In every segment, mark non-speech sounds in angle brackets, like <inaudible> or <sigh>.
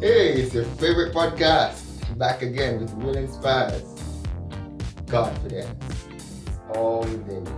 Hey, it's your favorite podcast. Back again with Will Spaz. Confidence. All within you.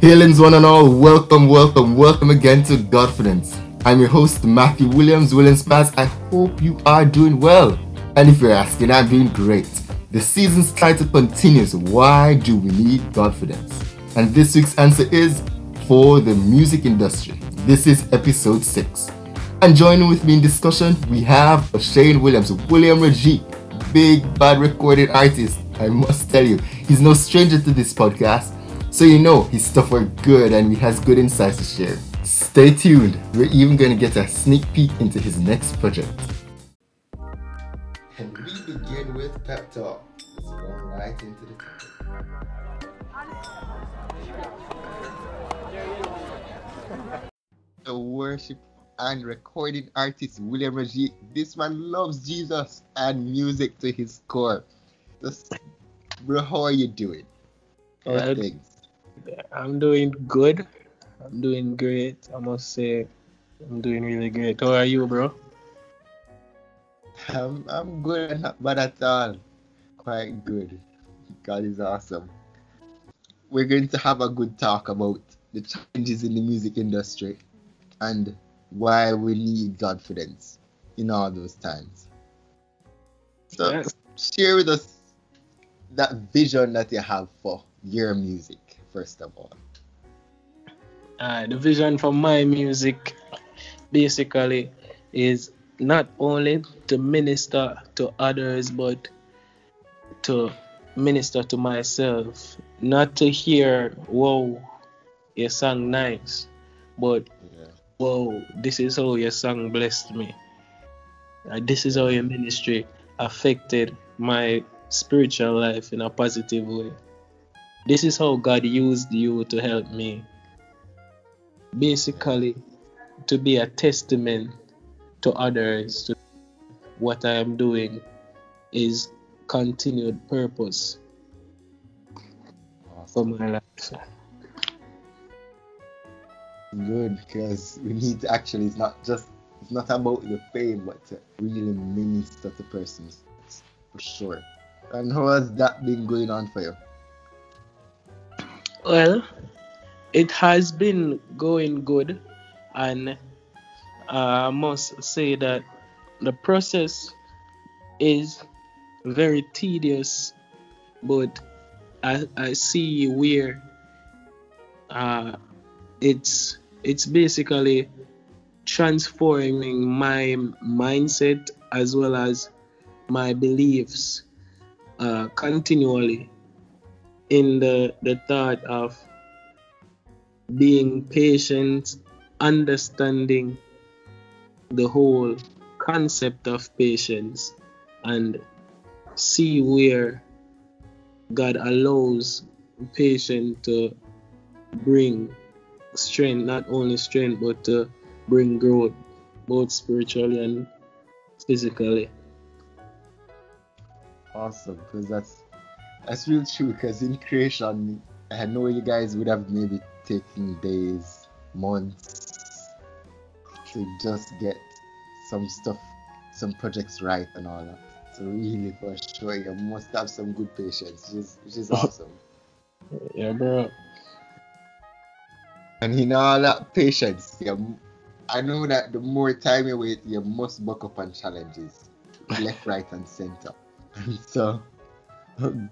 Hailings one and all, welcome, welcome, welcome again to Godfidence. I'm your host, Matthew Williams, Williams Spaz. I hope you are doing well. And if you're asking, I'm doing great. The season's title continues, Why Do We Need Godfidence? And this week's answer is for the music industry. This is episode 6. And joining with me in discussion, we have Shane Williams, William Rajiv, big bad recorded artist. I must tell you, he's no stranger to this podcast so you know his stuff are good and he has good insights to share. Stay tuned, we're even going to get a sneak peek into his next project. And we begin with Pep Talk. Let's run right into the topic. The worship and recording artist William Rajiv. This man loves Jesus and music to his core. Just, bro, how are you doing? Things? I'm doing good. I'm doing great. I must say, I'm doing really great. How are you, bro? I'm, I'm good and not bad at all. Quite good. God is awesome. We're going to have a good talk about the challenges in the music industry and why we need confidence in all those times. So, yes. share with us that vision that you have for your music first of all? Uh, the vision for my music basically is not only to minister to others but to minister to myself not to hear whoa your song nice but yeah. Whoa this is how your song blessed me uh, this is how your ministry affected my spiritual life in a positive way this is how God used you to help me. Basically, to be a testament to others to what I am doing is continued purpose for my life. Good, because we need to actually, it's not just, it's not about the fame, but to really minister to persons, for sure. And how has that been going on for you? Well, it has been going good, and uh, I must say that the process is very tedious, but I, I see where uh, it's it's basically transforming my mindset as well as my beliefs uh, continually in the, the thought of being patient, understanding the whole concept of patience, and see where God allows patience to bring strength, not only strength, but to bring growth, both spiritually and physically. Awesome, because that's that's real true because in creation, I know you guys would have maybe taken days, months to just get some stuff, some projects right and all that. So really, for sure, you must have some good patience, which is, which is <laughs> awesome. yeah, bro. And in all that patience, you, I know that the more time you wait, you must buck up on challenges, left, right, and center. <laughs> so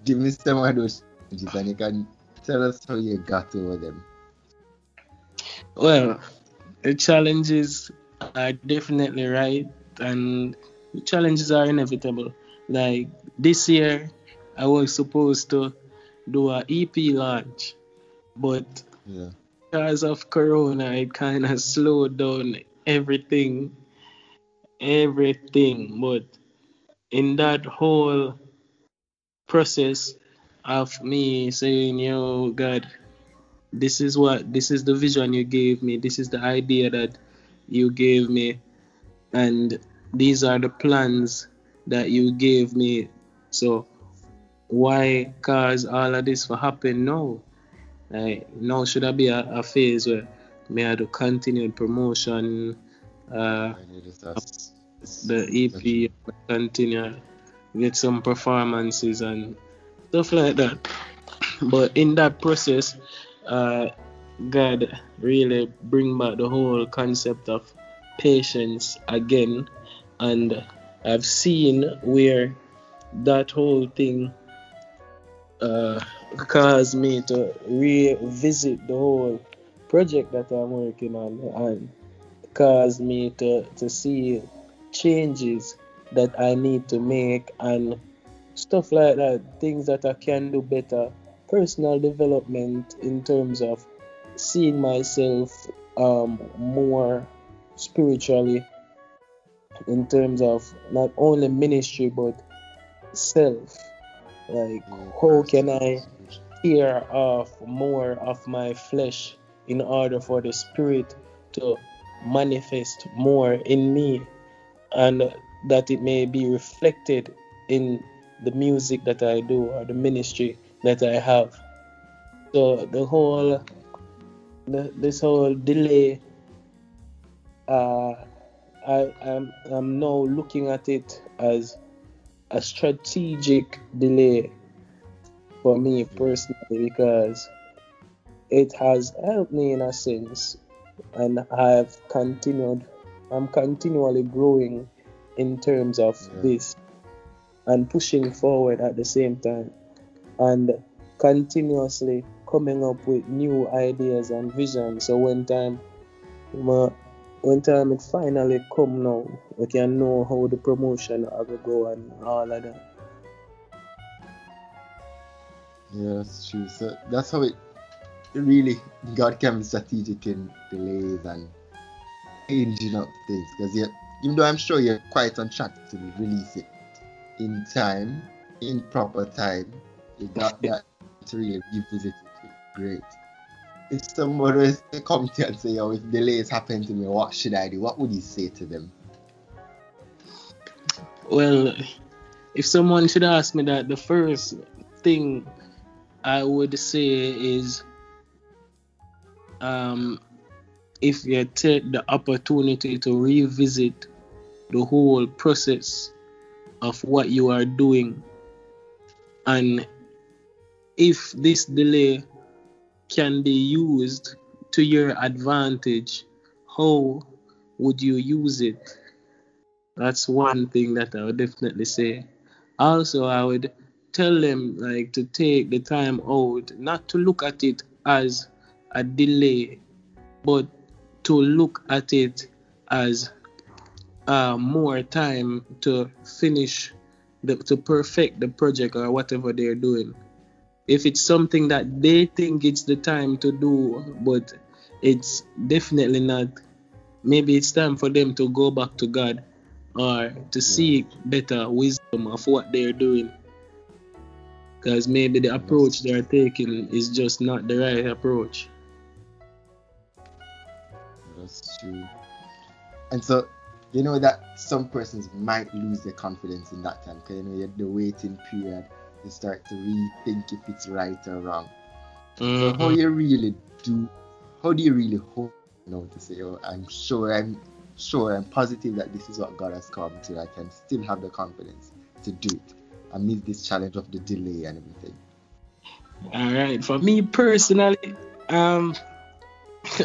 give me some of those challenges and you can tell us how you got over them. Well, the challenges are definitely right, and the challenges are inevitable. Like this year, I was supposed to do a EP launch, but yeah. Because of Corona, it kind of slowed down everything, everything. But in that whole process of me saying, Yo, God, this is what this is the vision you gave me, this is the idea that you gave me, and these are the plans that you gave me. So why cause all of this for happen? No. Like now should I be a, a phase where may I do continued promotion, uh, the EP, continue get some performances and stuff like that. But in that process, uh, God really bring back the whole concept of patience again, and I've seen where that whole thing uh, caused me to revisit the whole project that I'm working on and caused me to, to see changes that I need to make and stuff like that, things that I can do better, personal development in terms of seeing myself um, more spiritually in terms of not only ministry but self. Like, how can I tear off more of my flesh in order for the spirit to manifest more in me and that it may be reflected in the music that I do or the ministry that I have. So the whole the, this whole delay uh, I I'm, I'm now looking at it as a strategic delay for me personally because it has helped me in a sense and I've continued I'm continually growing in terms of yeah. this and pushing forward at the same time and continuously coming up with new ideas and visions so when time when time it finally come now we can know how the promotion will go and all of that yeah that's true so that's how it really God can be strategic in delays and changing up things because even though I'm sure you're quite on track to release it in time, in proper time, you got that to really revisit it. Great. If someone was to come to you and say, oh, if delays happen to me, what should I do? What would you say to them? Well, if someone should ask me that, the first thing I would say is um, if you take the opportunity to revisit the whole process of what you are doing and if this delay can be used to your advantage how would you use it? That's one thing that i would definitely say. Also i would tell them like to take the time out not to look at it as a delay but to look at it as uh, more time to finish the, to perfect the project or whatever they're doing if it's something that they think it's the time to do but it's definitely not maybe it's time for them to go back to god or to seek better wisdom of what they're doing. Because maybe the approach they're taking is just not the right approach. That's true. And so you know that some persons might lose their confidence in that time because you know the waiting period you start to rethink if it's right or wrong mm-hmm. so how do you really do how do you really hope you know to say oh i'm sure i'm sure i'm positive that this is what god has come to i can still have the confidence to do it amid this challenge of the delay and everything all right for me personally um <laughs>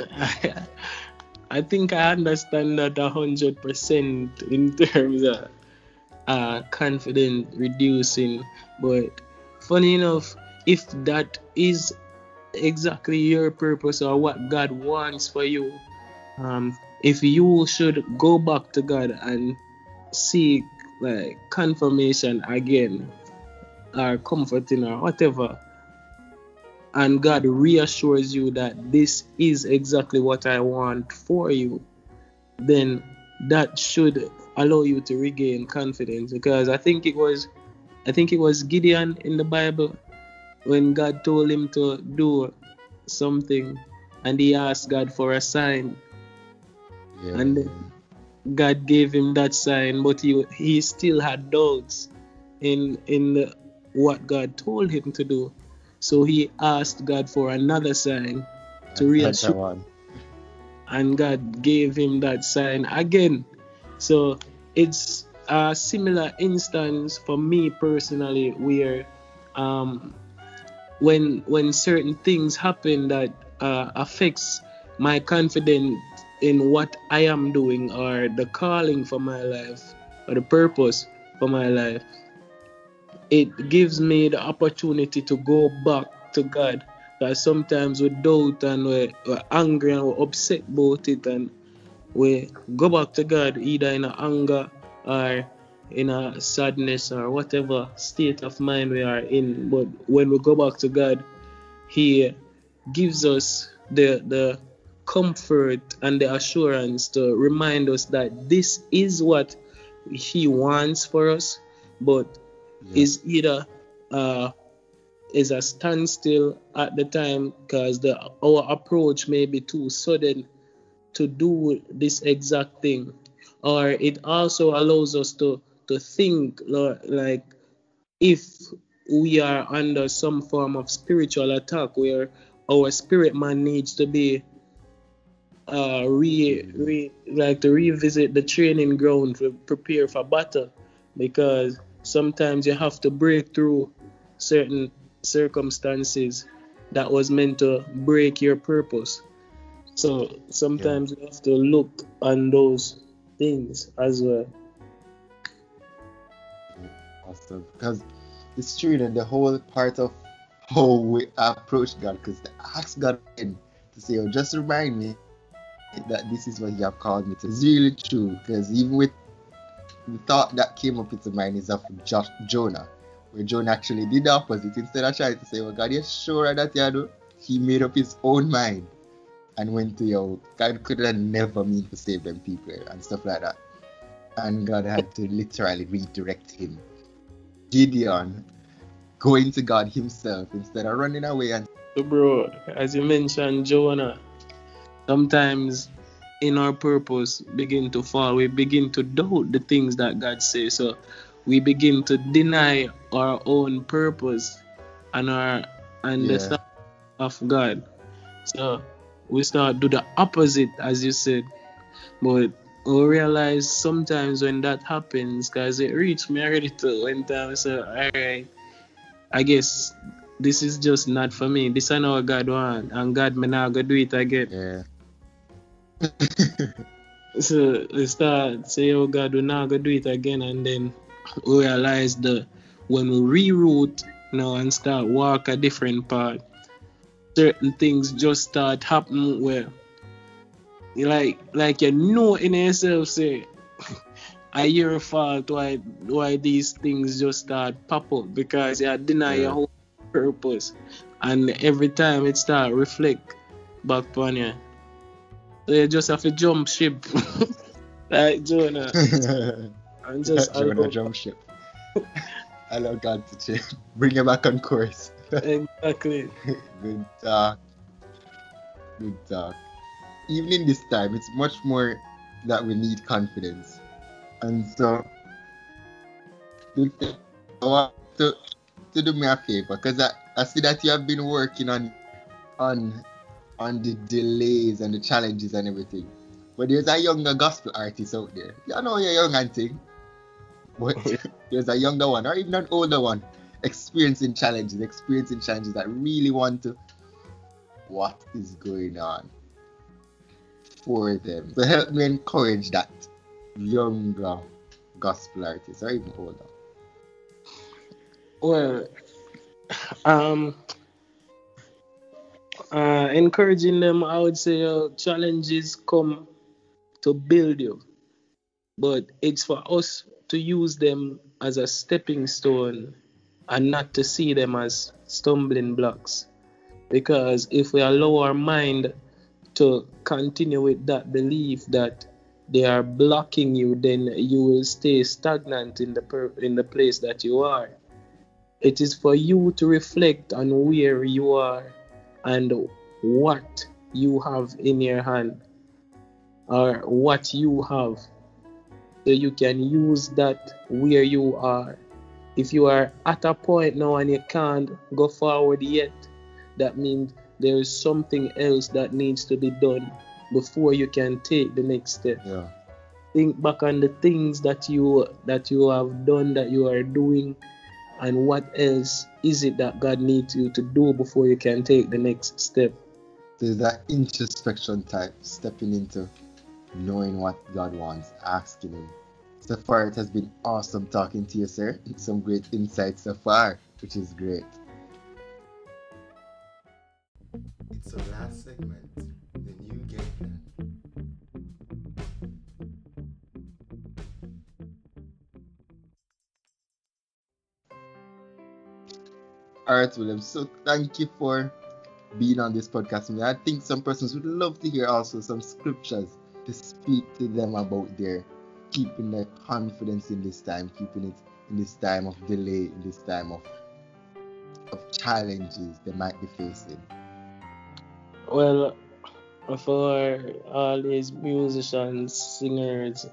I think I understand that a hundred percent in terms of uh, confidence reducing, but funny enough, if that is exactly your purpose or what God wants for you, um, if you should go back to God and seek like confirmation again or comforting or whatever and God reassures you that this is exactly what I want for you, then that should allow you to regain confidence because I think it was I think it was Gideon in the Bible when God told him to do something and he asked God for a sign. Yeah. And God gave him that sign, but he he still had doubts in in the, what God told him to do. So he asked God for another sign to reassure, and God gave him that sign again. So it's a similar instance for me personally where um, when when certain things happen that uh, affects my confidence in what I am doing or the calling for my life or the purpose for my life, it gives me the opportunity to go back to God. Because sometimes we doubt and we're, we're angry and we're upset about it, and we go back to God either in a anger or in a sadness or whatever state of mind we are in. But when we go back to God, He gives us the the comfort and the assurance to remind us that this is what He wants for us, but Yeah. is either uh, is a standstill at the time because the our approach may be too sudden to do this exact thing, or it also allows us to to think lo- like if we are under some form of spiritual attack where our spirit man needs to be uh re, re like to revisit the training ground to prepare for battle. Because sometimes you have to break through certain circumstances that was meant to break your purpose so sometimes you have to look on those things as well Awesome. Because it's true that the whole part of how we approach God, because to ask God again to say, oh, just remind me that this is what you have called me to. It's really true. Because even with the thought that came up into mind is of Josh, Jonah, where Jonah actually did the opposite. Instead of trying to say, well, God, you're sure that you do? He made up his own mind and went to your God could have never mean to save them people and stuff like that. And God had to literally redirect him. Gideon going to God himself instead of running away and So, bro, as you mentioned, Jonah, sometimes in our purpose begin to fall. We begin to doubt the things that God says. So we begin to deny our own purpose and our and Yeah. of God. So we start do the opposite, as you said. But we realize sometimes when that happens, guys, it reached me already to one time. So all right, I guess this is just not for me. This I know what God want, and God may not go do it again. yeah. <laughs> <laughs> So we start say, oh God, we're not gonna do it again, and then we realize that when we reroute now and start walk a different path, certain things just start happening where you like like you know in yourself say <laughs> I your fault why why these things just start pop up because you deny Yeah. your whole purpose and every time it start reflect back on you. So you just have to jump ship <laughs> like Jonah <laughs> and just Jonah jump ship. Allow God to change. Bring him back on course. <laughs> exactly. Good talk. Good talk. Even in this time, it's much more that we need confidence. And so, I want to, to do me a favor because I, I see that you have been working on on on the delays and the challenges and everything. But there's a younger gospel artist out there. You know you're young and thing. But <laughs> there's a younger one or even an older one experiencing challenges, experiencing challenges that really want to what is going on for them. So help me encourage that younger gospel artist or even older. Well, um, uh, encouraging them, I would say uh, challenges come to build you, but it's for us to use them as a stepping stone and not to see them as stumbling blocks. Because if we allow our mind to continue with that belief that they are blocking you, then you will stay stagnant in the per- in the place that you are. It is for you to reflect on where you are and what you have in your hand or what you have so you can use that where you are if you are at a point now and you can't go forward yet, that means there is something else that needs to be done before you can take the next step. Yeah. Think back on the things that you that you have done that you are doing and what else is it that God needs you to do before you can take the next step. There's that introspection type, stepping into knowing what God wants, asking Him. So far, it has been awesome talking to you, sir. Some great insights so far, which is great. It's our last segment, the new game plan. Alright, William. So thank you for being on this podcast. I, mean, I think some persons would love to hear also some scriptures to speak to them about their keeping their confidence in this time, keeping it in this time of delay, in this time of of challenges they might be facing. Well, for all these musicians, singers,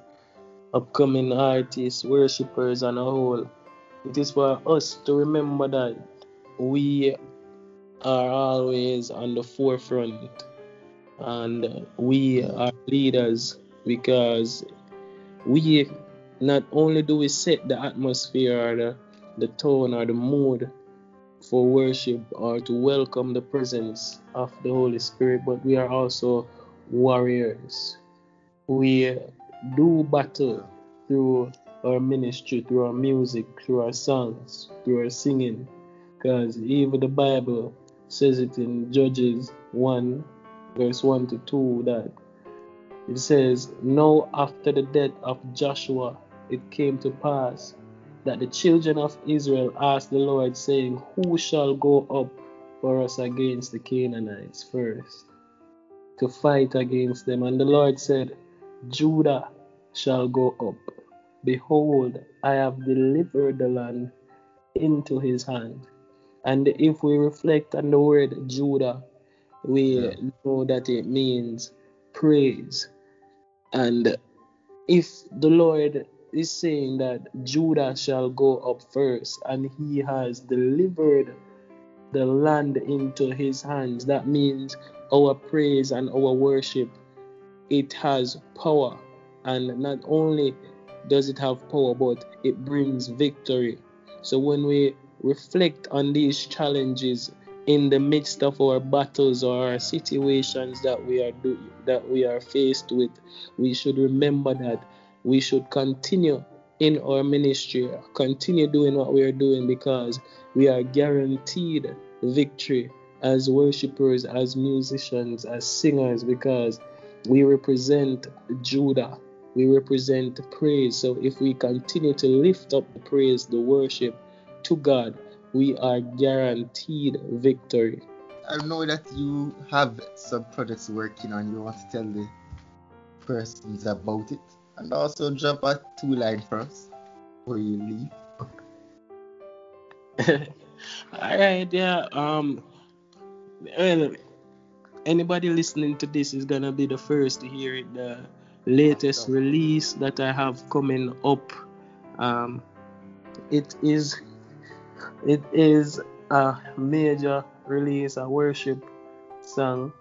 upcoming artists, worshippers, and a whole, it is for us to remember that we are always on the forefront and we are leaders because we not only do we set the atmosphere or the, the tone or the mood for worship or to welcome the presence of the Holy Spirit, but we are also warriors. We do battle through our ministry, through our music, through our songs, through our singing, because even the Bible says it in Judges 1, verse 1 to 2, that it says, Now after the death of Joshua, it came to pass that the children of Israel asked the Lord, saying, Who shall go up for us against the Canaanites first to fight against them? And the Lord said, Judah shall go up. Behold, I have delivered the land into his hand. And if we reflect on the word Judah, we Yeah. know that it means praise. And if the Lord is saying that Judah shall go up first and he has delivered the land into his hands, that means our praise and our worship it has power. And not only does it have power but it brings victory. So when we reflect on these challenges in the midst of our battles or our situations that we are do, that we are faced with we should remember that we should continue in our ministry continue doing what we are doing because we are guaranteed victory as worshippers as musicians as singers because we represent Judah. We represent praise. So if we continue to lift up the praise, the worship to God, we are guaranteed victory. I know that you have some projects working on. You want to tell the persons about it, and also drop a two line for us before you leave. <laughs> All right, yeah. Um, well, anybody listening to this is gonna be the first to hear it. The latest release that I have coming up. Um, it is, it is a major release, a worship song.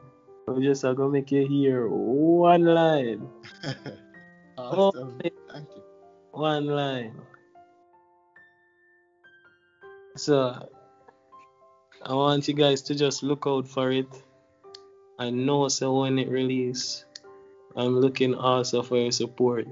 I'm just uh, gonna make you hear one line, <laughs> awesome. Thank you. one line. So I want you guys to just look out for it. I know so when it release, I'm looking also for your support.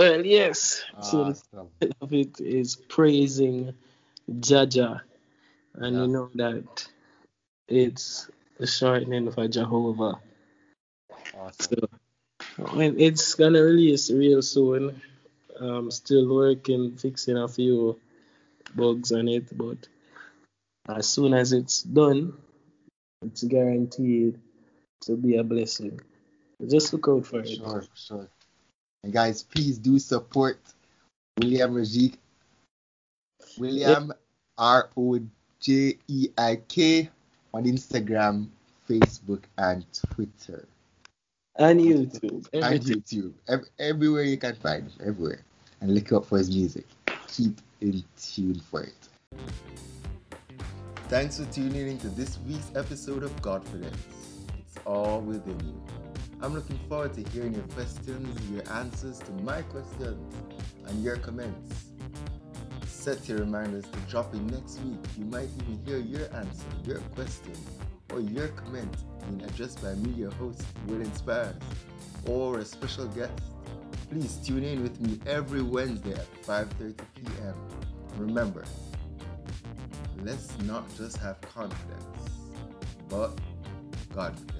Well, yes. Ah, so the Awesome. title of it is praising Jaja, and Yeah. you know that it's a shortening for Jehovah. Awesome. So When it's gonna release real soon. I'm still working, fixing a few bugs on it, but as soon as it's done, it's guaranteed to be a blessing. Just look out for it. Sure, sure. And guys, please do support William Rajic. William R O J E I K on Instagram, Facebook, and Twitter. And YouTube. And. YouTube. Ev- everywhere you can find him, Everywhere. And look out for his music. Keep in tune for it. Thanks for tuning in to this week's episode of Godfidence. It's all within you. I'm looking forward to hearing your questions, your answers to my questions, and your comments. Set your reminders to drop in next week. You might even hear your answer, your question, or your comment being addressed by me, your host, Will Inspires, or a special guest. Please tune in with me every Wednesday at 5:30 p.m. Remember, let's not just have confidence, but Godfidence.